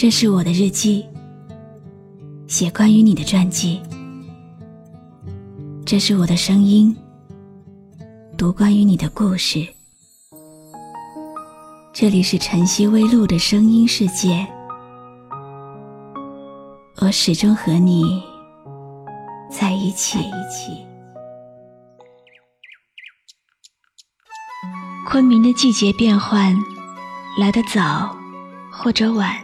这是我的日记，写关于你的传记。这是我的声音，读关于你的故事。这里是晨曦微露的声音世界，我始终和你在一起。昆明的季节变换，来得早或者晚，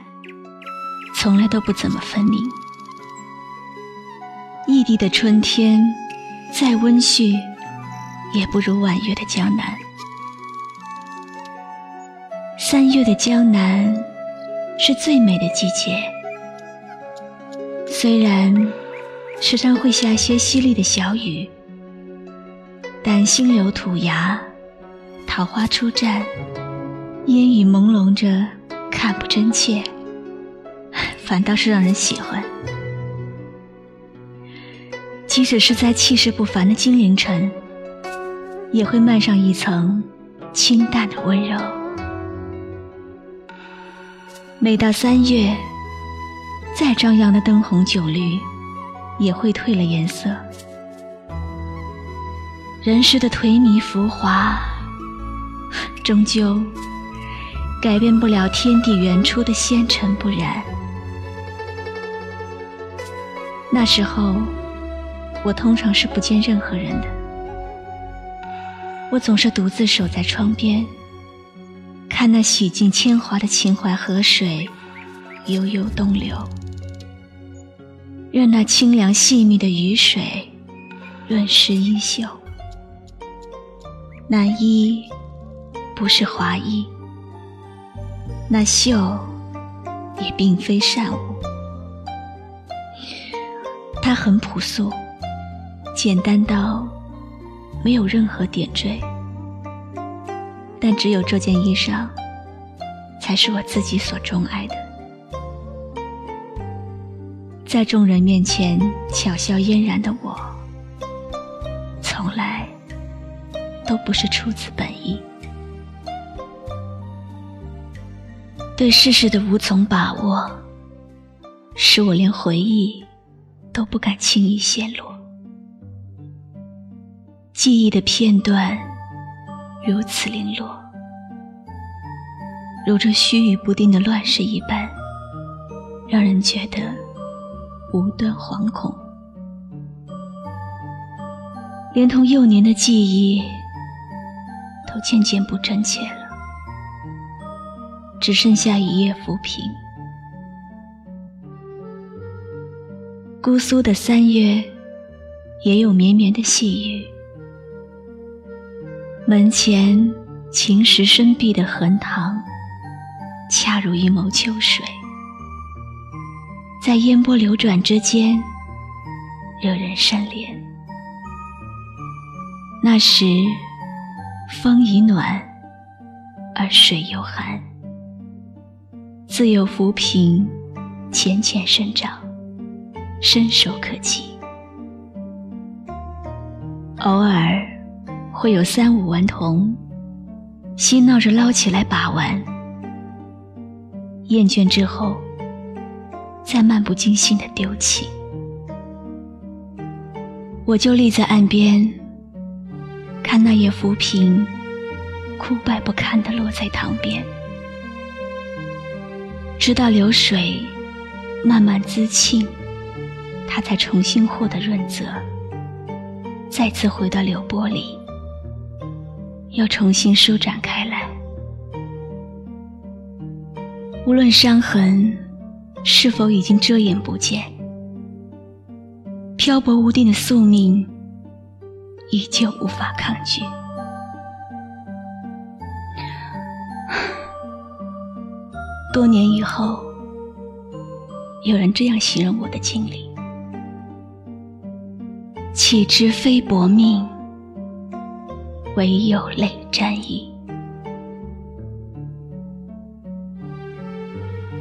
从来都不怎么分明。异地的春天，再温煦，也不如婉约的江南。三月的江南是最美的季节，虽然时常会下些淅沥的小雨，但星流吐芽。桃花初绽，烟雨朦胧着，看不真切，反倒是让人喜欢。即使是在气势不凡的金陵城，也会漫上一层清淡的温柔。每到三月，再张扬的灯红酒绿，也会褪了颜色。人世的颓靡浮华。终究改变不了天地原初的纤尘不染。那时候，我通常是不见任何人的，我总是独自守在窗边，看那洗尽铅华的秦淮河水悠悠东流，任那清凉细密的雨水润湿衣袖，那衣。不是华衣，那袖也并非善舞。它很朴素，简单到没有任何点缀。但只有这件衣裳，才是我自己所钟爱的。在众人面前巧笑嫣然的我，从来都不是出自本意。对世事的无从把握，使我连回忆都不敢轻易陷落。记忆的片段如此零落，如这须臾不定的乱世一般，让人觉得无端惶恐。连同幼年的记忆，都渐渐不真切了。只剩下一叶浮萍。姑苏的三月，也有绵绵的细雨。门前晴时深碧的横塘，恰如一眸秋水，在烟波流转之间，惹人生怜。那时，风已暖，而水又寒。自有浮萍浅浅生长，伸手可及。偶尔会有三五顽童嬉闹着捞起来把玩，厌倦之后再漫不经心的丢弃。我就立在岸边，看那叶浮萍枯败不堪的落在塘边。直到流水慢慢滋沁，它才重新获得润泽，再次回到流波里，又重新舒展开来。无论伤痕是否已经遮掩不见，漂泊无定的宿命依旧无法抗拒。多年以后，有人这样形容我的经历：岂知非薄命，唯有泪沾衣。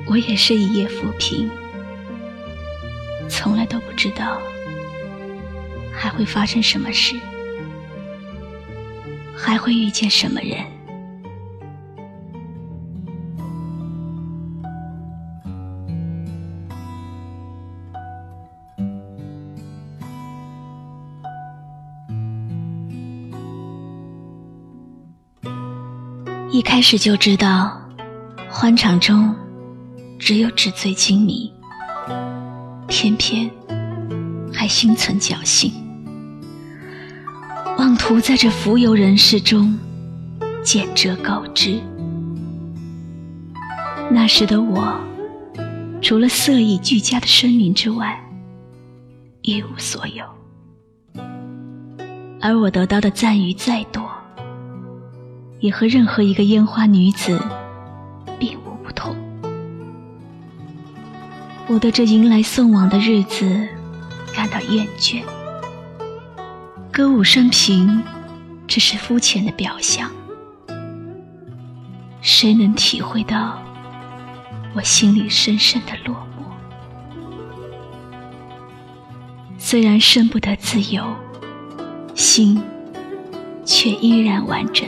我也是一夜浮萍，从来都不知道还会发生什么事，还会遇见什么人。始就知道，欢场中只有纸醉金迷，偏偏还心存侥幸，妄图在这浮游人世中见折告知。那时的我，除了色艺俱佳的声名之外，一无所有。而我得到的赞誉再多，也和任何一个烟花女子并无不同。我对这迎来送往的日子感到厌倦。歌舞升平只是肤浅的表象，谁能体会到我心里深深的落寞？虽然身不得自由。心却依然完整，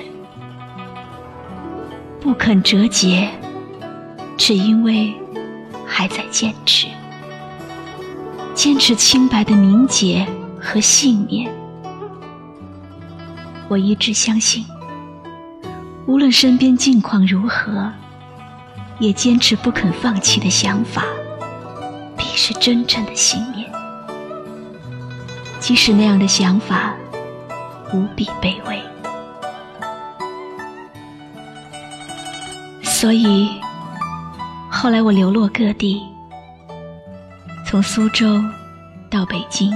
不肯折节，只因为还在坚持，坚持清白的名节和信念。我一直相信，无论身边境况如何，也坚持不肯放弃的想法，必是真正的信念。即使那样的想法。无比卑微，所以后来我流落各地，从苏州到北京，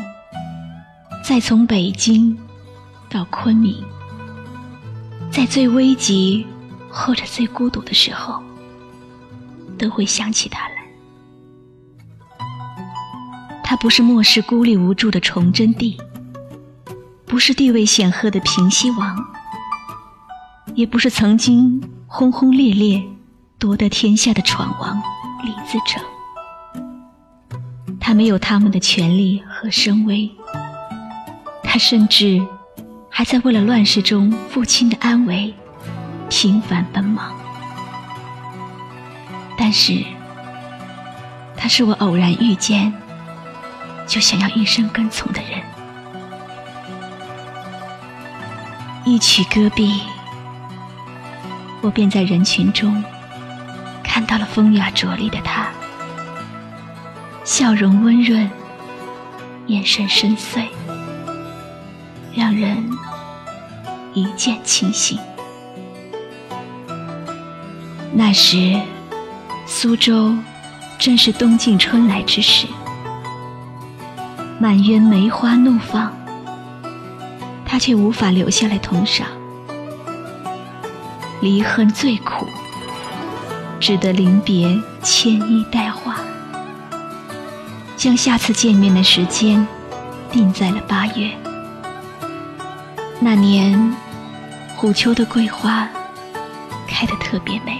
再从北京到昆明，在最危急或者最孤独的时候，都会想起他来。他不是末世孤立无助的崇祯帝。不是地位显赫的平西王，也不是曾经轰轰烈烈夺得天下的闯王李自成。他没有他们的权力和声威，他甚至还在为了乱世中父亲的安危频繁奔忙。但是，他是我偶然遇见就想要一生跟从的人。一曲歌毕，我便在人群中看到了风雅卓丽的他，笑容温润，眼神深邃，让人一见倾心。那时，苏州正是冬尽春来之时，满园梅花怒放。他却无法留下来同赏，离恨最苦，只得临别牵衣带话，将下次见面的时间定在了八月。那年，虎丘的桂花开得特别美，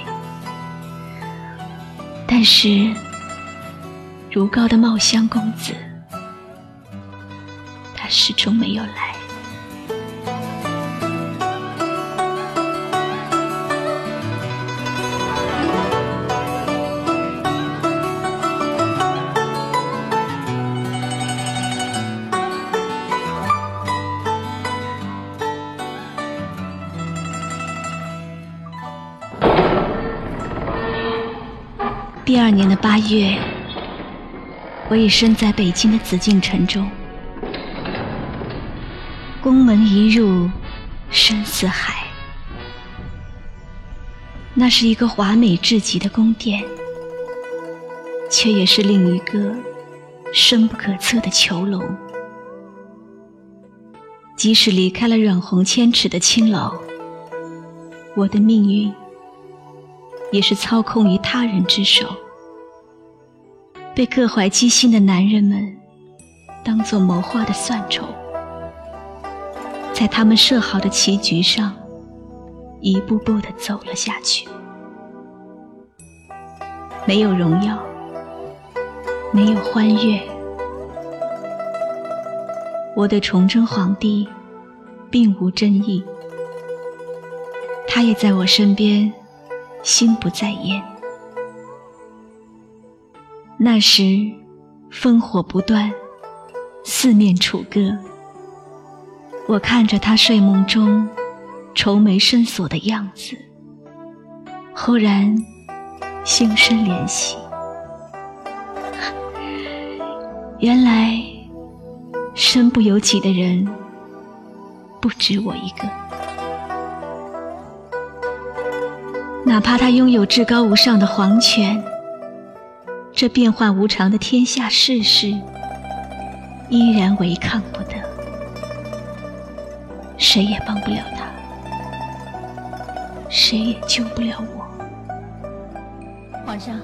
但是如皋的茂香公子，他始终没有来。二年的八月，我已身在北京的紫禁城中。宫门一入，深似海。那是一个华美至极的宫殿，却也是另一个深不可测的囚笼。即使离开了软红千尺的青楼，我的命运。也是操控于他人之手，被各怀机心的男人们当做谋划的算筹，在他们设好的棋局上，一步步的走了下去。没有荣耀，没有欢悦，我对崇祯皇帝并无争议，他也在我身边。心不在焉。那时，烽火不断，四面楚歌。我看着他睡梦中愁眉深锁的样子，忽然心生怜惜，原来身不由己的人不止我一个。哪怕他拥有至高无上的皇权，这变幻无常的天下世事，依然违抗不得，谁也帮不了他，谁也救不了我。皇上，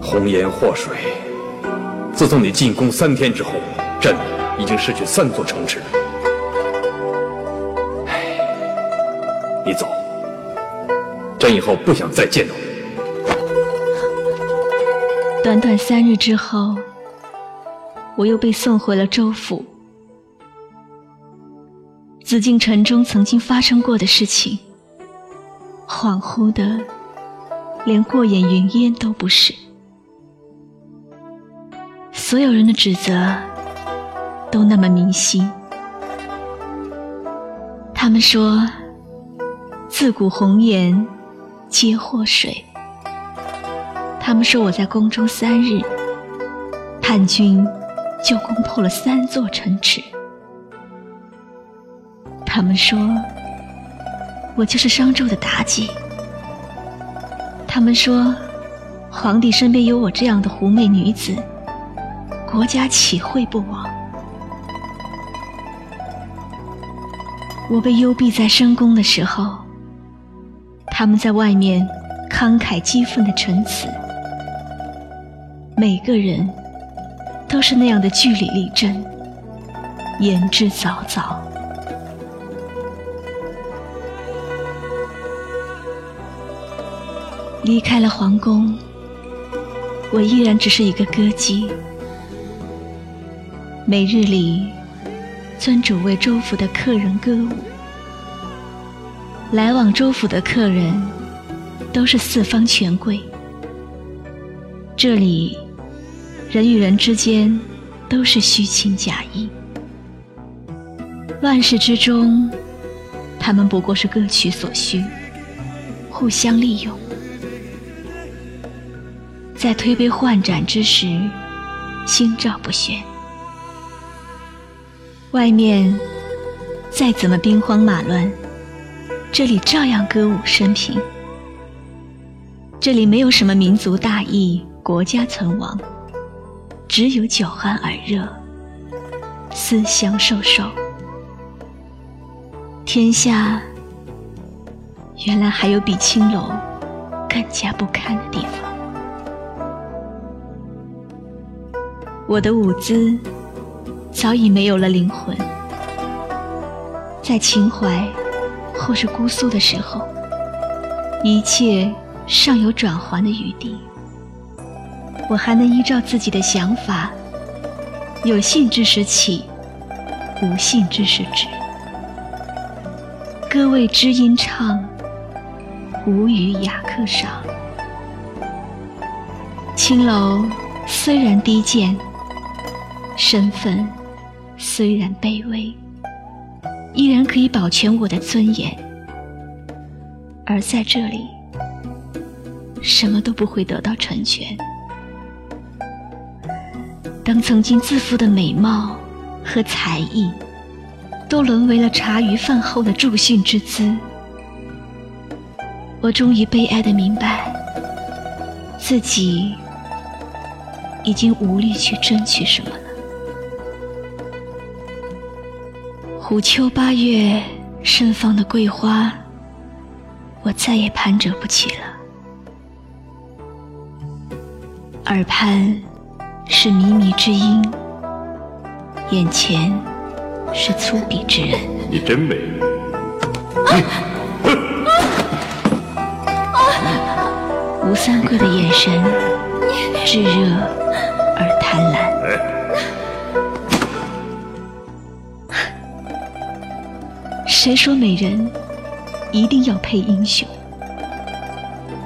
红颜祸水，自从你进宫三天之后，朕已经失去三座城池。唉，你走。朕以后不想再见到你。短短三日之后，我又被送回了州府。紫禁城中曾经发生过的事情，恍惚的，连过眼云烟都不是。所有人的指责，都那么明晰。他们说，自古红颜。皆祸水。他们说我在宫中三日，叛军就攻破了三座城池。他们说我就是商纣的妲己。他们说皇帝身边有我这样的狐媚女子，国家岂会不亡？我被幽闭在深宫的时候。他们在外面慷慨激愤的陈词，每个人都是那样的据理力争，言之凿凿。离开了皇宫，我依然只是一个歌姬，每日里尊主为周府的客人歌舞。来往周府的客人都是四方权贵，这里人与人之间都是虚情假意，乱世之中，他们不过是各取所需，互相利用，在推杯换盏之时，心照不宣。外面再怎么兵荒马乱。这里照样歌舞升平，这里没有什么民族大义、国家存亡，只有酒酣耳热、思乡瘦瘦。天下原来还有比青楼更加不堪的地方。我的舞姿早已没有了灵魂，在情怀。或是姑苏的时候，一切尚有转圜的余地。我还能依照自己的想法，有兴之时起，无兴之时止。歌为知音唱，舞与雅客赏。青楼虽然低贱，身份虽然卑微。依然可以保全我的尊严，而在这里，什么都不会得到成全。当曾经自负的美貌和才艺，都沦为了茶余饭后的助兴之资，我终于悲哀的明白，自己已经无力去争取什么了。虎丘八月盛放的桂花，我再也攀折不起了。耳畔是靡靡之音，眼前是粗鄙之人。你真美。吴三桂的眼神炙热而贪婪。谁说美人一定要配英雄？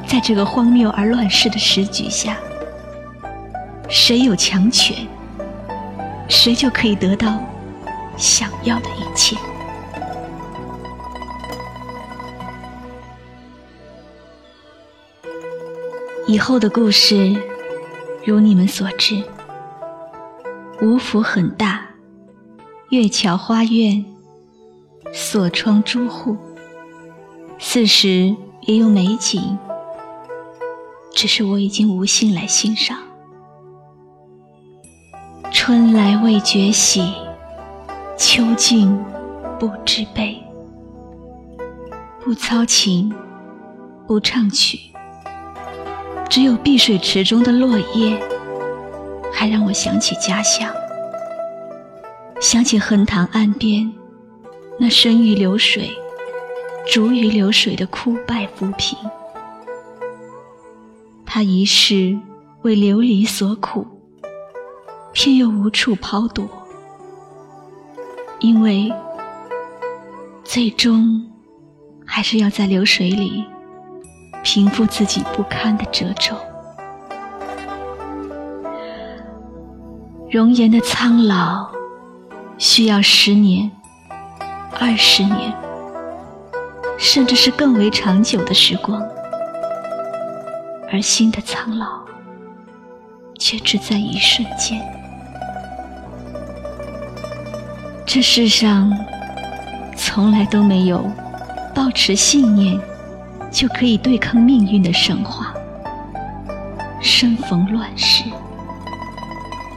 在这个荒谬而乱世的时局下，谁有强权，谁就可以得到想要的一切。以后的故事，如你们所知，吴府很大，月桥花苑，锁窗朱户，四时也有美景，只是我已经无心来欣赏。春来未觉喜，秋尽不知悲。不操琴，不唱曲。只有碧水池中的落叶，还让我想起家乡，想起横塘岸边那生于流水、逐于流水的枯败浮萍。他一世为流离所苦，偏又无处抛躲，因为最终还是要在流水里。平复自己不堪的褶皱，容颜的苍老需要十年、二十年，甚至是更为长久的时光，而心的苍老却只在一瞬间。这世上从来都没有抱持信念。就可以对抗命运的神话。生逢乱世，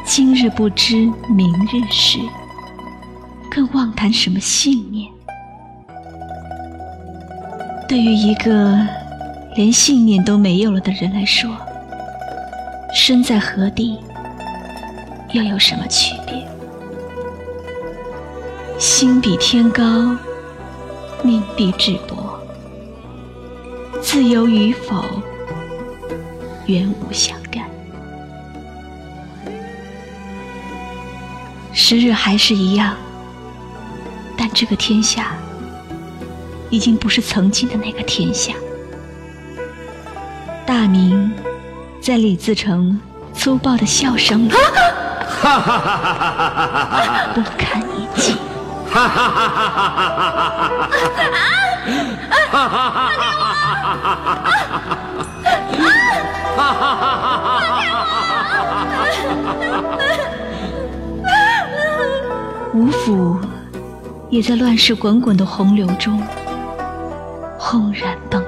今日不知明日事，更妄谈什么信念？对于一个连信念都没有了的人来说，身在何地又有什么区别？心比天高，命比纸薄。自由与否，原无相干。时日还是一样，但这个天下已经不是曾经的那个天下。大明在李自成粗暴的笑声里，不堪一击。吴府也在乱世滚滚的洪流中轰然崩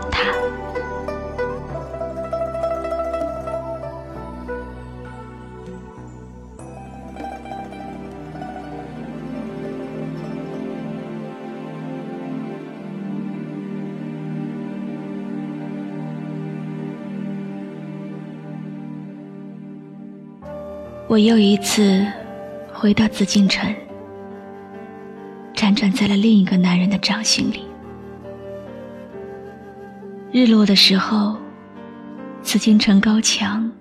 我又一次回到紫禁城，辗转在了另一个男人的掌心里。日落的时候，紫禁城高墙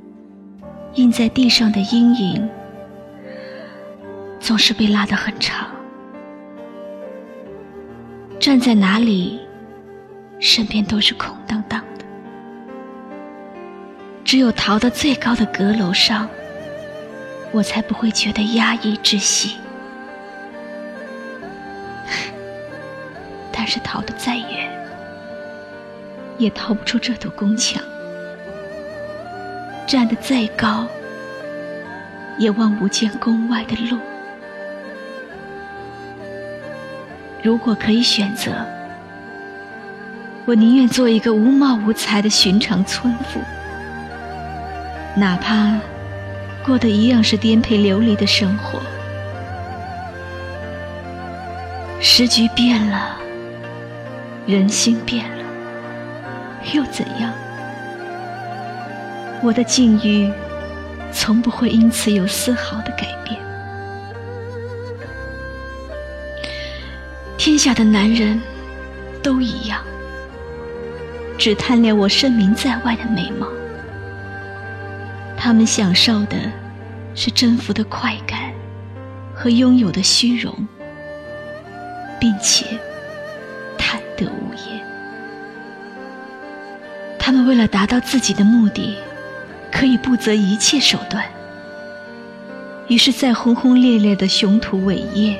印在地上的阴影总是被拉得很长，站在哪里，身边都是空荡荡的，只有逃到最高的阁楼上。我才不会觉得压抑窒息。但是逃得再远，也逃不出这堵宫墙；站得再高，也望不见宫外的路。如果可以选择，我宁愿做一个无貌无才的寻常村妇，哪怕……过的一样是颠沛流离的生活，时局变了，人心变了，又怎样？我的境遇从不会因此有丝毫的改变。天下的男人都一样，只贪恋我声名在外的美貌。他们享受的是征服的快感和拥有的虚荣，并且贪得无厌。他们为了达到自己的目的，可以不择一切手段。于是再轰轰烈烈的雄图伟业，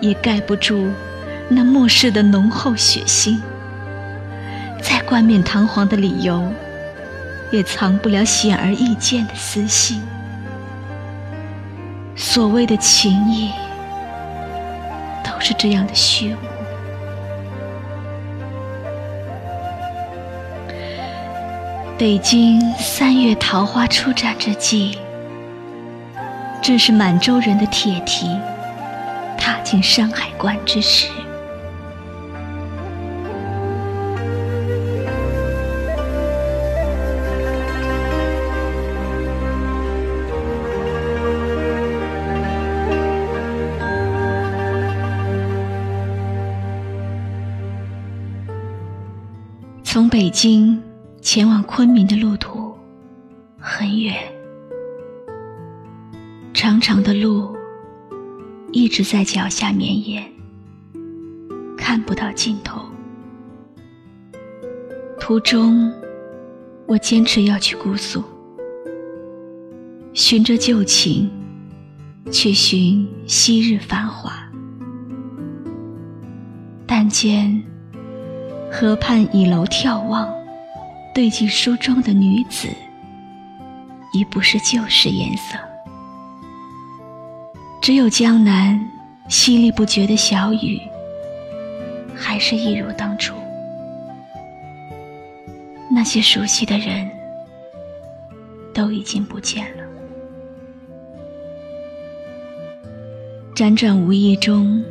也盖不住那末世的浓厚血腥；再冠冕堂皇的理由。也藏不了显而易见的私心。所谓的情谊，都是这样的虚无。北京三月桃花初绽之际，正是满洲人的铁蹄踏进山海关之时。北京。前往昆明的路途很远，长长的路一直在脚下绵延，看不到尽头。途中，我坚持要去姑苏，循着旧情，去寻昔日繁华。但见河畔倚楼眺望。对镜梳妆的女子，已不是旧时颜色，只有江南淅沥不绝的小雨，还是一如当初。那些熟悉的人，都已经不见了。辗转无意中，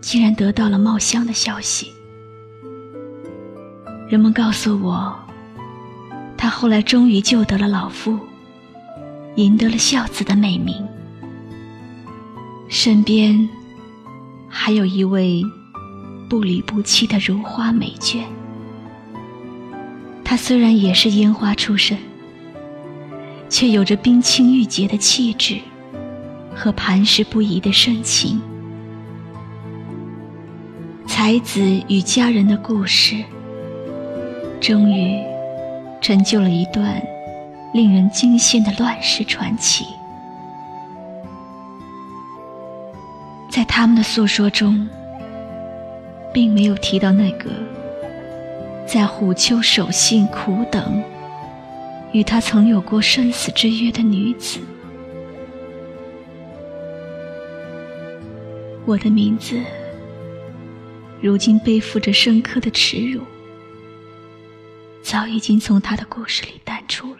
竟然得到了茂香的消息。人们告诉我，他后来终于救得了老妇，赢得了孝子的美名。身边还有一位不离不弃的如花美眷。她虽然也是烟花出身，却有着冰清玉洁的气质和磐石不移的深情。才子与佳人的故事。终于，成就了一段令人惊羡的乱世传奇。在他们的诉说中，并没有提到那个在虎丘守信苦等，与他曾有过生死之约的女子。我的名字，如今背负着深刻的耻辱。早已经从他的故事里淡出了。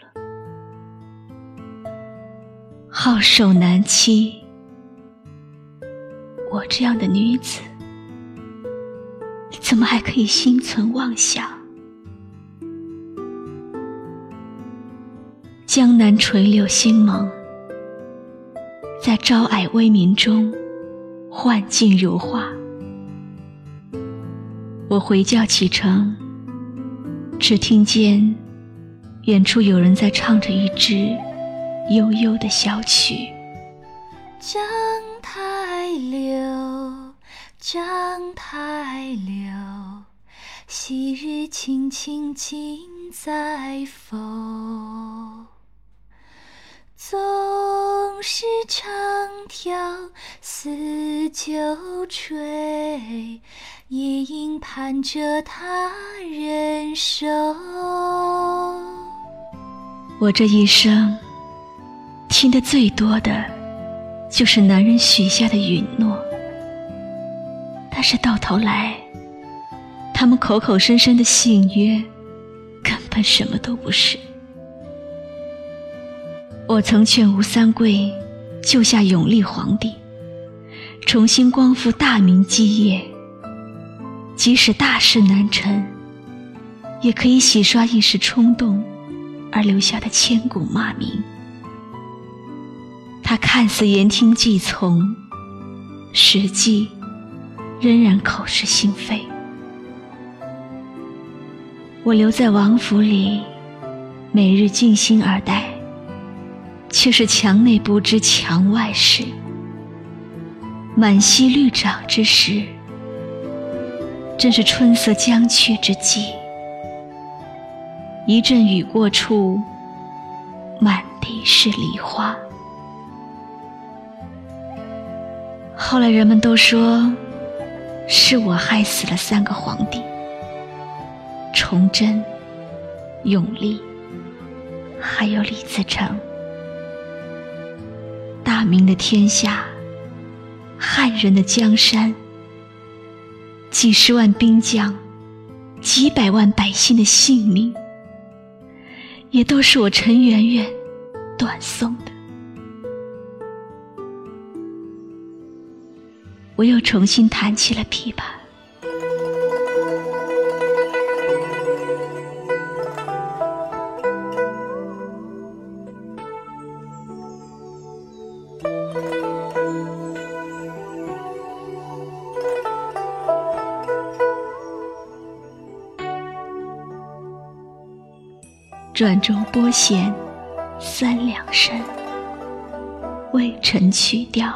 好守难欺，我这样的女子，怎么还可以心存妄想？江南垂柳新萌，在朝霭微明中，幻境如画。我回教启程。只听见远处有人在唱着一支悠悠的小曲。江太柳，江太柳，昔日青青今在否？总是长调似旧吹。夜莺盼着他人手。我这一生听得最多的，就是男人许下的允诺。但是到头来，他们口口声声的信约，根本什么都不是。我曾劝吴三桂救下永历皇帝，重新光复大明基业。即使大事难成，也可以洗刷一时冲动而留下的千古骂名。他看似言听计从，实际仍然口是心非。我留在王府里，每日静心而待，却是墙内不知墙外事。满溪绿长之时。正是春色将去之际，一阵雨过处，满地是梨花。后来人们都说，是我害死了三个皇帝：崇祯、永历还有李自成。明的天下，汉人的江山，几十万兵将，几百万百姓的性命，也都是我陈圆圆断送的。我又重新弹起了琵琶。转轴拨弦三两声，未成曲调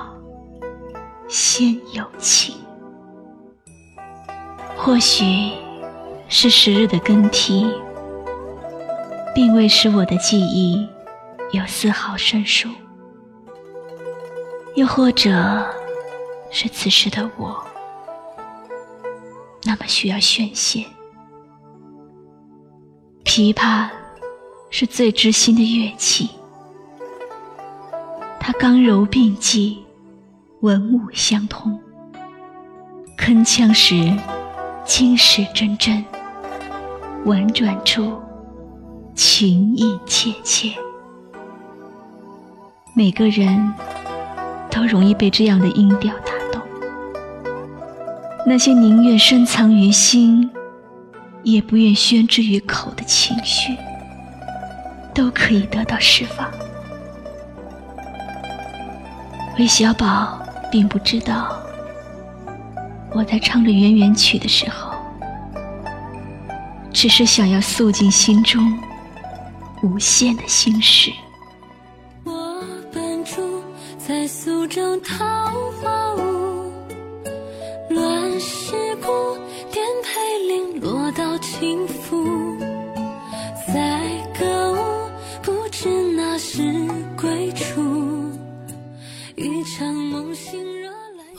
先有情。或许是时日的更替，并未使我的记忆有丝毫生疏；又或者是此时的我那么需要宣泄。琵琶。是最知心的乐器，它刚柔并济，文武相通。铿锵时，金石铮铮；婉转处，情意切切。每个人都容易被这样的音调打动。那些宁愿深藏于心，也不愿宣之于口的情绪。都可以得到释放。韦小宝并不知道，我在唱着圆圆曲的时候，只是想要诉尽心中无限的心事。我本住在苏州桃花坞，乱世故，颠沛零落到轻浮。